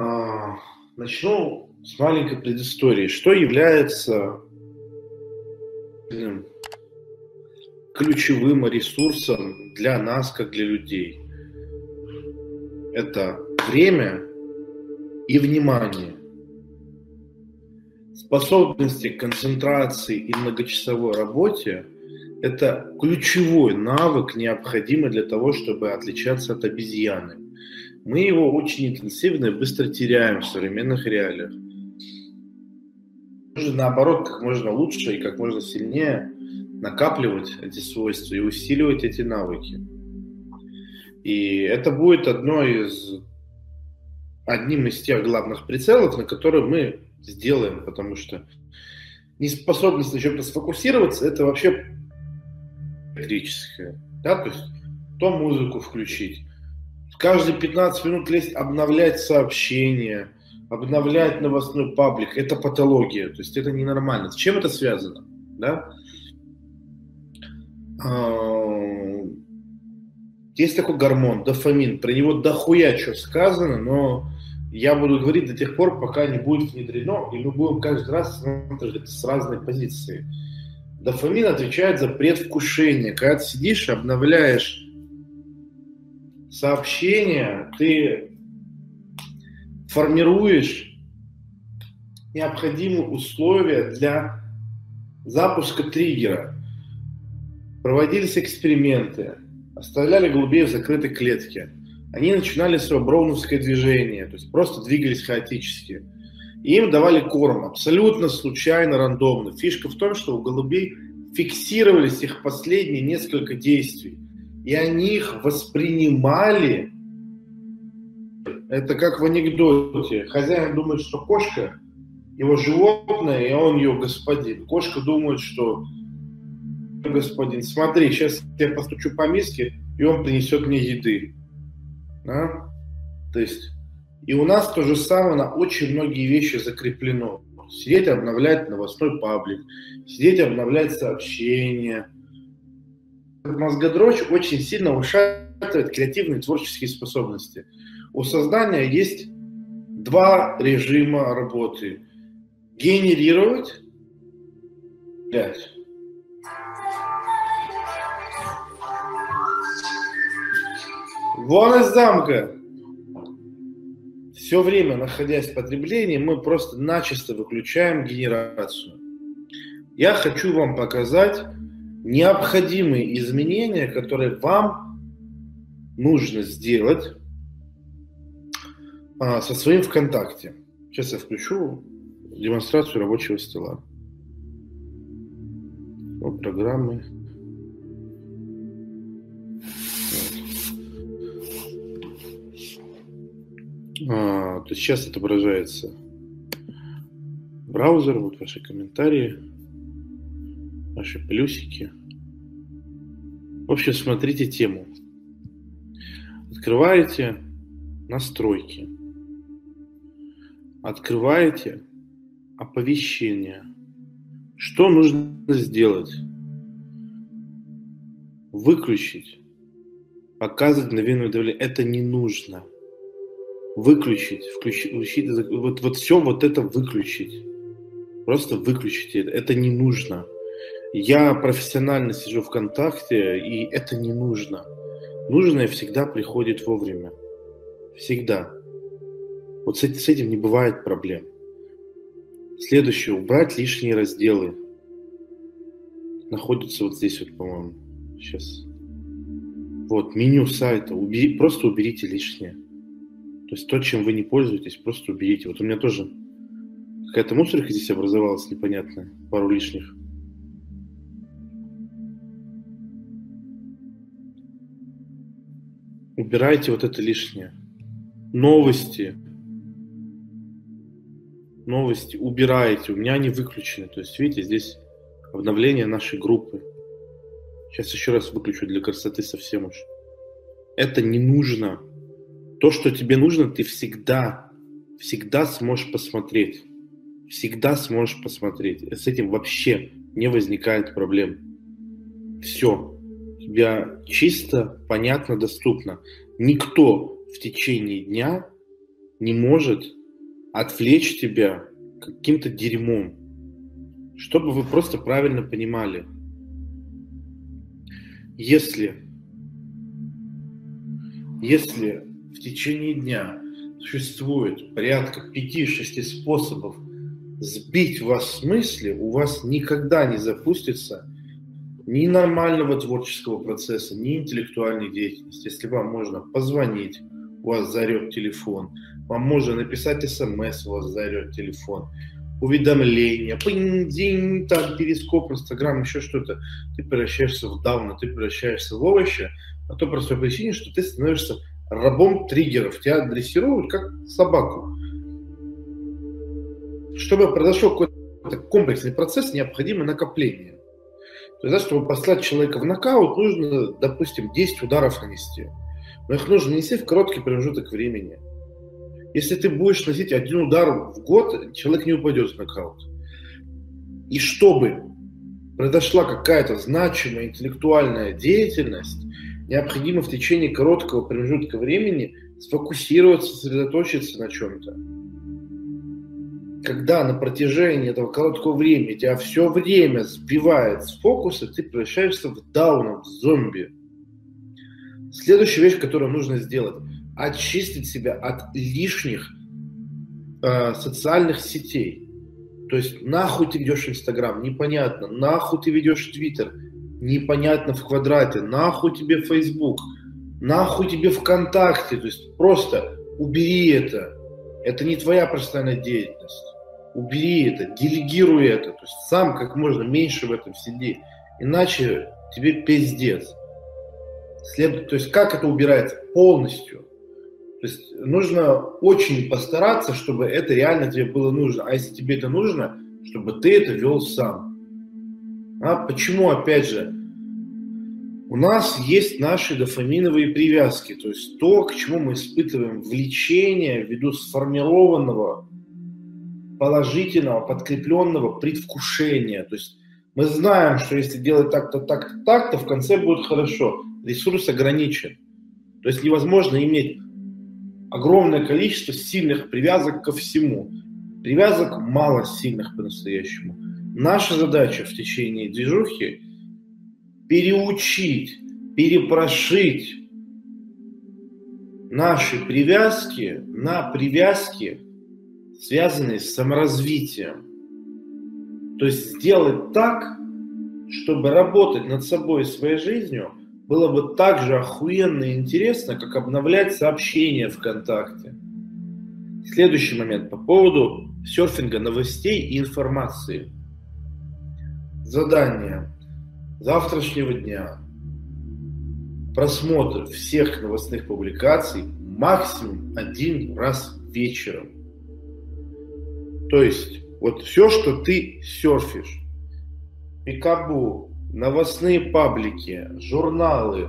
А, начну с маленькой предыстории. Что является ключевым ресурсом для нас, как для людей? Это время и внимание. Способности к концентрации и многочасовой работе – это ключевой навык, необходимый для того, чтобы отличаться от обезьяны. Мы его очень интенсивно и быстро теряем в современных реалиях. Нужно наоборот как можно лучше и как можно сильнее накапливать эти свойства и усиливать эти навыки. И это будет одно из, одним из тех главных прицелов, на которые мы сделаем, потому что неспособность на чем-то сфокусироваться, это вообще электрическое. Да? То есть то музыку включить, каждые 15 минут лезть, обновлять сообщения, обновлять новостной паблик. Это патология, то есть это ненормально. С чем это связано? Да? А, есть такой гормон, дофамин, про него дохуя что сказано, но я буду говорить до тех пор, пока не будет внедрено, и мы будем каждый раз с разной позиции. Дофамин отвечает за предвкушение. Когда ты сидишь, обновляешь сообщения, ты формируешь необходимые условия для запуска триггера. Проводились эксперименты, оставляли голубей в закрытой клетке. Они начинали свое броуновское движение, то есть просто двигались хаотически. И им давали корм абсолютно случайно, рандомно. Фишка в том, что у голубей фиксировались их последние несколько действий и они их воспринимали. Это как в анекдоте. Хозяин думает, что кошка его животное, и он ее господин. Кошка думает, что господин, смотри, сейчас я постучу по миске, и он принесет мне еды. Да? То есть, и у нас то же самое на очень многие вещи закреплено. Сидеть обновлять новостной паблик, сидеть обновлять сообщения – мозгодрочь очень сильно ушатывает креативные творческие способности. У создания есть два режима работы. Генерировать, блядь, Вон из замка! Все время, находясь в потреблении, мы просто начисто выключаем генерацию. Я хочу вам показать необходимые изменения, которые вам нужно сделать а, со своим ВКонтакте. Сейчас я включу демонстрацию рабочего стола. О, программы. А, то сейчас отображается браузер, вот ваши комментарии ваши плюсики. В общем, смотрите тему. Открываете настройки. Открываете оповещение. Что нужно сделать? Выключить. Показывать мгновенное давление. Это не нужно. Выключить. Включить. включить вот, вот все вот это выключить. Просто выключите. Это не нужно. Я профессионально сижу ВКонтакте, и это не нужно. Нужное всегда приходит вовремя. Всегда. Вот с, этим не бывает проблем. Следующее. Убрать лишние разделы. Находится вот здесь вот, по-моему. Сейчас. Вот, меню сайта. Убери, просто уберите лишнее. То есть то, чем вы не пользуетесь, просто уберите. Вот у меня тоже какая-то мусорка здесь образовалась непонятная. Пару лишних. Убирайте вот это лишнее. Новости. Новости убирайте. У меня они выключены. То есть, видите, здесь обновление нашей группы. Сейчас еще раз выключу для красоты совсем уж. Это не нужно. То, что тебе нужно, ты всегда, всегда сможешь посмотреть. Всегда сможешь посмотреть. С этим вообще не возникает проблем. Все тебя чисто, понятно, доступно. Никто в течение дня не может отвлечь тебя каким-то дерьмом, чтобы вы просто правильно понимали. Если, если в течение дня существует порядка 5-6 способов сбить вас с мысли, у вас никогда не запустится ни нормального творческого процесса, ни интеллектуальной деятельности. Если вам можно позвонить, у вас зарет телефон, вам можно написать смс, у вас зарет телефон, уведомления, день, там, перископ, инстаграм, еще что-то, ты превращаешься в дауна, ты превращаешься в овощи, по той простой причине, что ты становишься рабом триггеров, тебя дрессируют как собаку. Чтобы произошел какой-то комплексный процесс, необходимо накопление. То есть, да, чтобы послать человека в нокаут, нужно, допустим, 10 ударов нанести. Но их нужно нанести в короткий промежуток времени. Если ты будешь носить один удар в год, человек не упадет в нокаут. И чтобы произошла какая-то значимая интеллектуальная деятельность, необходимо в течение короткого промежутка времени сфокусироваться, сосредоточиться на чем-то. Когда на протяжении этого короткого времени тебя все время сбивает с фокуса, ты превращаешься в дауна, в зомби. Следующая вещь, которую нужно сделать, очистить себя от лишних э, социальных сетей. То есть нахуй ты ведешь Инстаграм, непонятно, нахуй ты ведешь Твиттер, непонятно в квадрате, нахуй тебе Facebook, нахуй тебе ВКонтакте, то есть просто убери это. Это не твоя профессиональная деятельность. Убери это, делегируй это, то есть сам как можно меньше в этом сиди, иначе тебе пиздец. След... То есть как это убирается? Полностью. То есть нужно очень постараться, чтобы это реально тебе было нужно. А если тебе это нужно, чтобы ты это вел сам. А почему, опять же, у нас есть наши дофаминовые привязки, то есть то, к чему мы испытываем влечение ввиду сформированного положительного, подкрепленного предвкушения. То есть мы знаем, что если делать так-то, так-то, так-то, в конце будет хорошо. Ресурс ограничен. То есть невозможно иметь огромное количество сильных привязок ко всему. Привязок мало сильных по-настоящему. Наша задача в течение движухи переучить, перепрошить наши привязки на привязки, связанные с саморазвитием. То есть сделать так, чтобы работать над собой и своей жизнью было бы так же охуенно и интересно, как обновлять сообщения ВКонтакте. Следующий момент по поводу серфинга новостей и информации. Задание завтрашнего дня. Просмотр всех новостных публикаций максимум один раз вечером. То есть, вот все, что ты серфишь, пикабу, новостные паблики, журналы,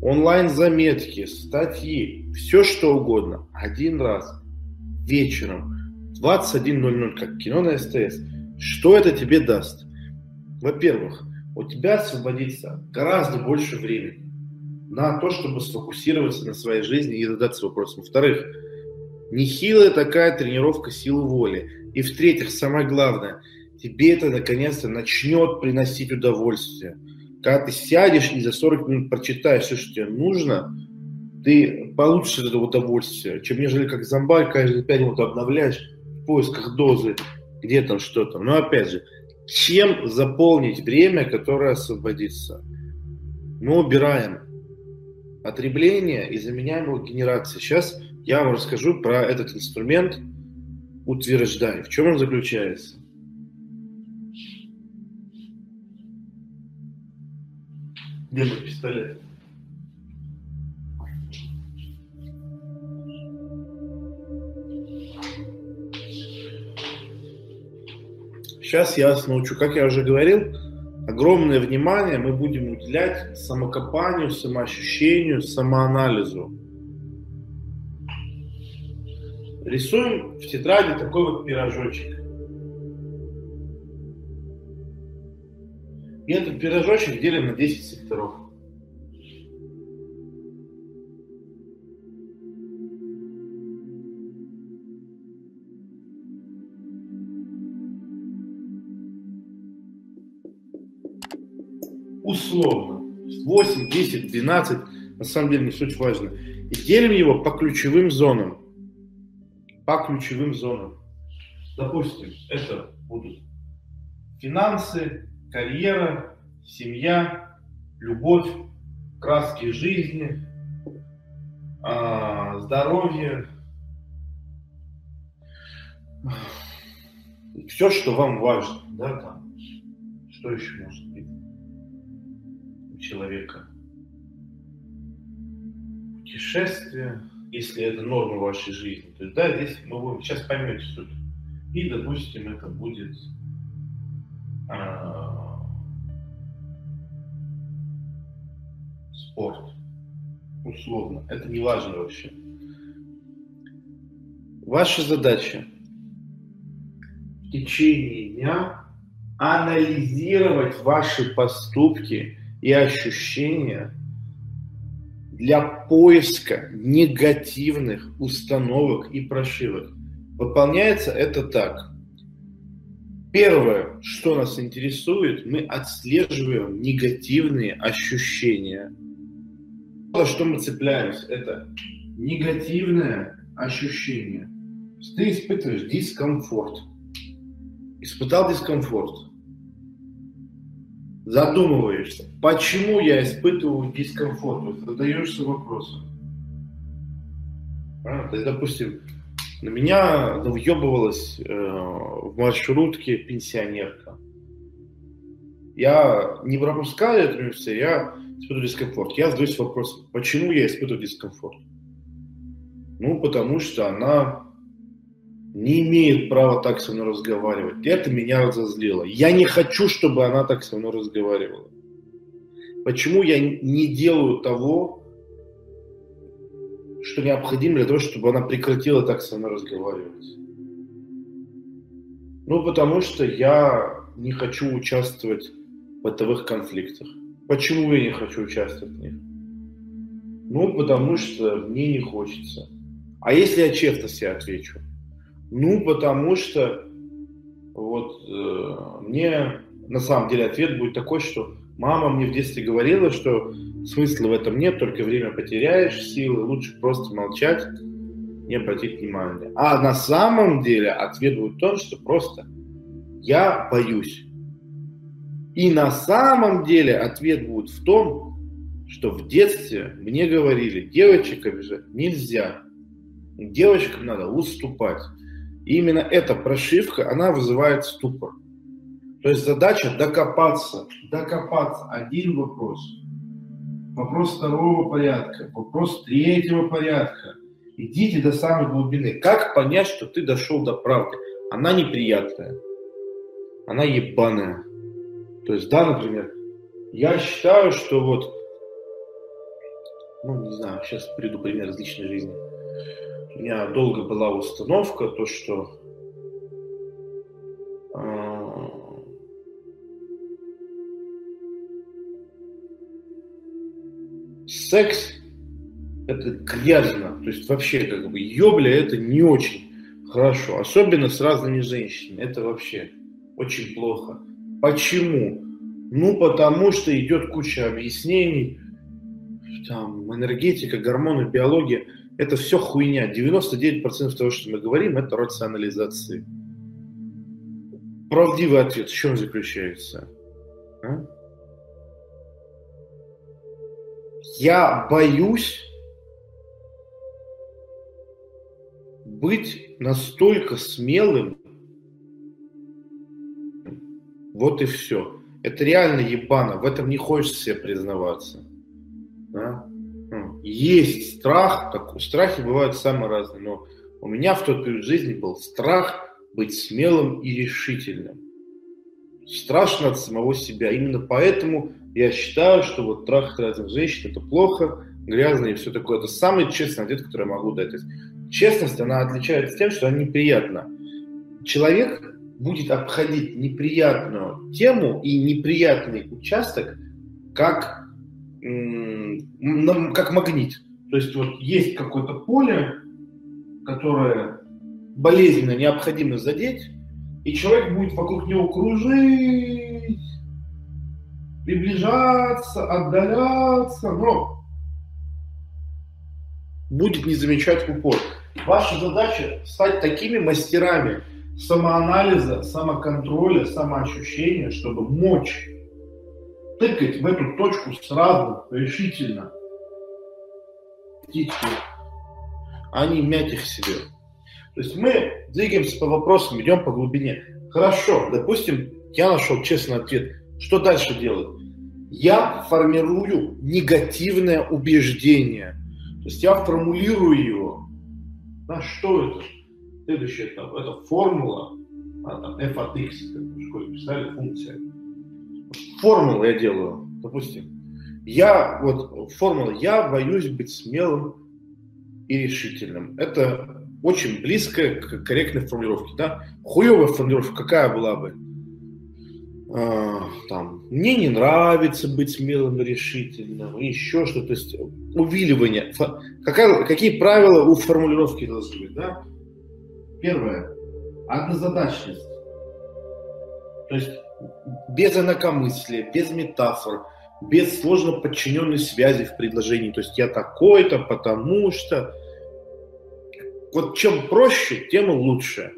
онлайн-заметки, статьи, все что угодно, один раз вечером, 21.00, как кино на СТС. Что это тебе даст? Во-первых, у тебя освободится гораздо больше времени на то, чтобы сфокусироваться на своей жизни и задаться вопросом. Во-вторых, нехилая такая тренировка силы воли. И в-третьих, самое главное, тебе это наконец-то начнет приносить удовольствие. Когда ты сядешь и за 40 минут прочитаешь все, что тебе нужно, ты получишь это удовольствие, чем нежели как зомбарь каждые 5 минут обновляешь в поисках дозы, где там что-то. Но опять же, чем заполнить время, которое освободится? Мы убираем потребление и заменяем его генерацией. Сейчас я вам расскажу про этот инструмент утверждай. В чем он заключается? Где мой пистолет? Сейчас я вас научу, как я уже говорил, огромное внимание мы будем уделять самокопанию, самоощущению, самоанализу. Рисуем в тетради такой вот пирожочек. И этот пирожочек делим на 10 секторов. Условно, 8, 10, 12, на самом деле не суть важно. И делим его по ключевым зонам. По ключевым зонам. Допустим, это будут финансы, карьера, семья, любовь, краски жизни, а, здоровье, все, что вам важно, да, там, что еще у человека? Путешествие, если это норма вашей жизни. То есть, да, здесь мы сейчас поймете суть. И, допустим, это будет а, спорт. Условно. Это не важно вообще. Ваша задача в течение дня анализировать ваши поступки и ощущения для поиска негативных установок и прошивок. Выполняется это так. Первое, что нас интересует, мы отслеживаем негативные ощущения. За что мы цепляемся? Это негативное ощущение. Ты испытываешь дискомфорт. Испытал дискомфорт. Задумываешься, почему я испытываю дискомфорт? Задаешься вопросом. А, то есть, допустим, на меня въебывалась э, в маршрутке пенсионерка. Я не пропускаю это мероприятие, я испытываю дискомфорт. Я задаюсь вопросом, почему я испытываю дискомфорт? Ну, потому что она не имеет права так со мной разговаривать. Это меня разозлило. Я не хочу, чтобы она так со мной разговаривала. Почему я не делаю того, что необходимо для того, чтобы она прекратила так со мной разговаривать? Ну, потому что я не хочу участвовать в бытовых конфликтах. Почему я не хочу участвовать в них? Ну, потому что мне не хочется. А если я честно себе отвечу? Ну, потому что вот э, мне на самом деле ответ будет такой, что мама мне в детстве говорила, что Смысла в этом нет, только время потеряешь, силы, лучше просто молчать, не обратить внимания. А на самом деле ответ будет в том, что просто я боюсь. И на самом деле ответ будет в том, что в детстве мне говорили, девочек обижать нельзя. Девочкам надо уступать. И именно эта прошивка, она вызывает ступор. То есть задача докопаться, докопаться. Один вопрос – вопрос второго порядка, вопрос третьего порядка. Идите до самой глубины. Как понять, что ты дошел до правды? Она неприятная. Она ебаная. То есть, да, например, я считаю, что вот, ну, не знаю, сейчас приду пример из личной жизни. У меня долго была установка, то, что секс это грязно, то есть вообще как бы ёбля это не очень хорошо, особенно с разными женщинами, это вообще очень плохо. Почему? Ну, потому что идет куча объяснений, там, энергетика, гормоны, биология, это все хуйня. 99% того, что мы говорим, это рационализации. Правдивый ответ в чем заключается? А? Я боюсь быть настолько смелым. Вот и все. Это реально ебано. В этом не хочется себе признаваться. Да? Есть страх, так, страхи бывают самые разные, но у меня в тот период жизни был страх быть смелым и решительным. Страшно от самого себя. Именно поэтому я считаю, что вот трахать разных женщин это плохо, грязно и все такое. Это самый честный ответ, который я могу дать. Честность, она отличается тем, что она неприятна. Человек будет обходить неприятную тему и неприятный участок как, как магнит. То есть вот есть какое-то поле, которое болезненно необходимо задеть, и человек будет вокруг него кружить, приближаться, отдаляться, но будет не замечать упор. Ваша задача стать такими мастерами самоанализа, самоконтроля, самоощущения, чтобы мочь тыкать в эту точку сразу, решительно. А не мять их себе. То есть мы двигаемся по вопросам, идем по глубине. Хорошо, допустим, я нашел честный ответ. Что дальше делать? Я формирую негативное убеждение. То есть я формулирую его. На что это? Следующий этап. Это формула. А, там, f от x, как в школе писали, функция. Формулу я делаю. Допустим, я, вот формула, я боюсь быть смелым и решительным. Это очень близко к корректной формулировке. Да? Хуевая формулировка какая была бы? А, там, мне не нравится быть смелым и решительным, и еще что-то, то есть увиливание. Какая, какие правила у формулировки должны быть, да? Первое. Однозадачность. То есть без инакомыслия, без метафор, без сложно подчиненной связи в предложении. То есть я такой-то, потому что... Вот чем проще, тем лучше.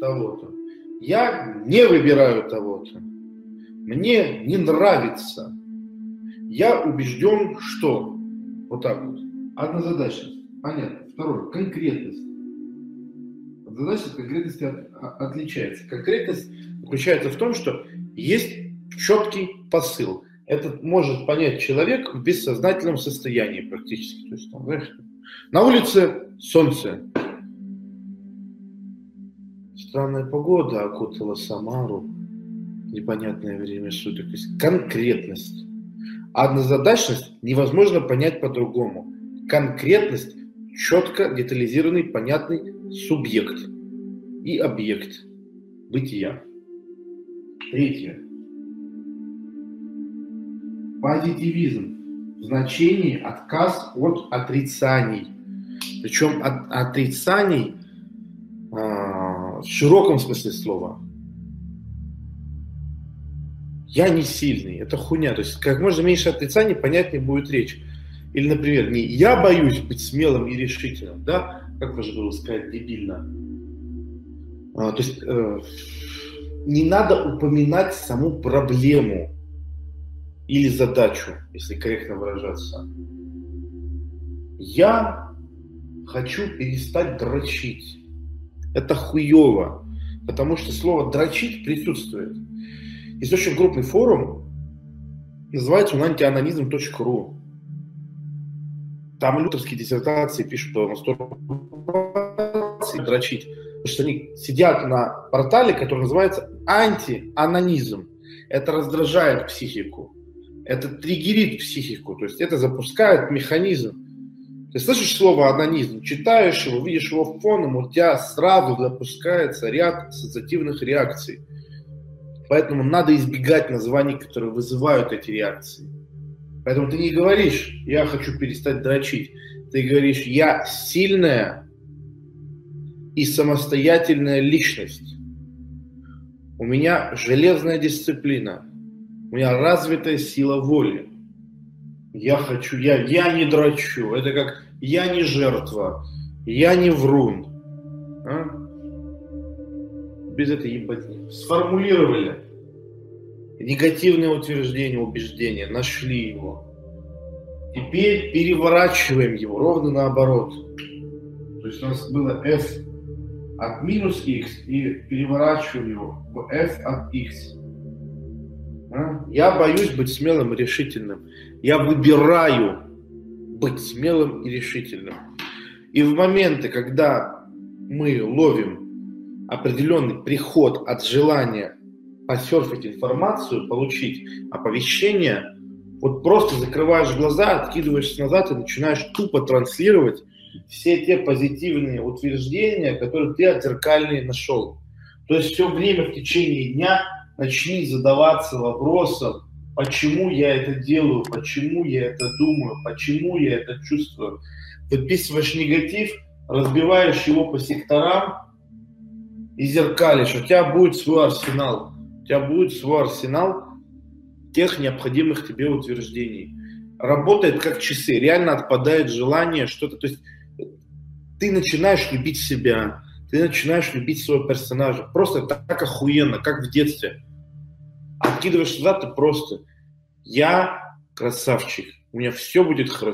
Того-то. Я не выбираю того-то. Мне не нравится. Я убежден, что... Вот так вот. Однозадачность. Понятно. Второе. Конкретность. Задача от конкретности от, отличается. Конкретность заключается в том, что есть четкий посыл. Это может понять человек в бессознательном состоянии практически. То есть, там, знаешь, на улице солнце, Странная погода окутала Самару. Непонятное время суток. Конкретность. Однозадачность невозможно понять по-другому. Конкретность – четко детализированный, понятный субъект и объект бытия. Третье. Позитивизм. В значении отказ от отрицаний. Причем от отрицаний а, в широком смысле слова. Я не сильный, это хуйня. То есть как можно меньше отрицаний, понятнее будет речь. Или, например, не я боюсь быть смелым и решительным, да, как можно было сказать, дебильно. А, то есть э, не надо упоминать саму проблему или задачу, если корректно выражаться. Я хочу перестать дрочить это хуево, потому что слово «дрочить» присутствует. Есть очень крупный форум, называется он антианонизм.ру. Там лютерские диссертации пишут по мастурбации, дрочить. Потому что они сидят на портале, который называется антианонизм. Это раздражает психику. Это триггерит психику. То есть это запускает механизм ты слышишь слово анонизм, читаешь его, видишь его фоном, у тебя сразу запускается ряд ассоциативных реакций. Поэтому надо избегать названий, которые вызывают эти реакции. Поэтому ты не говоришь, я хочу перестать дрочить. Ты говоришь, я сильная и самостоятельная личность. У меня железная дисциплина. У меня развитая сила воли. Я хочу, я, я не дрочу. Это как я не жертва, я не врун. А? Без этой ебатни. Сформулировали негативное утверждение, убеждение, нашли его. Теперь переворачиваем его ровно наоборот. То есть у нас было f от минус x и переворачиваем его в f от x. А? Я боюсь быть смелым и решительным. Я выбираю быть смелым и решительным. И в моменты, когда мы ловим определенный приход от желания посерфить информацию, получить оповещение, вот просто закрываешь глаза, откидываешься назад и начинаешь тупо транслировать все те позитивные утверждения, которые ты отзеркальные нашел. То есть все время в течение дня начни задаваться вопросом, почему я это делаю, почему я это думаю, почему я это чувствую. Выписываешь негатив, разбиваешь его по секторам и зеркалишь. У тебя будет свой арсенал. У тебя будет свой арсенал тех необходимых тебе утверждений. Работает как часы, реально отпадает желание что-то, то есть ты начинаешь любить себя, ты начинаешь любить своего персонажа. Просто так, охуенно, как в детстве. Откидываешь туда, ты просто, я красавчик, у меня все будет хорошо.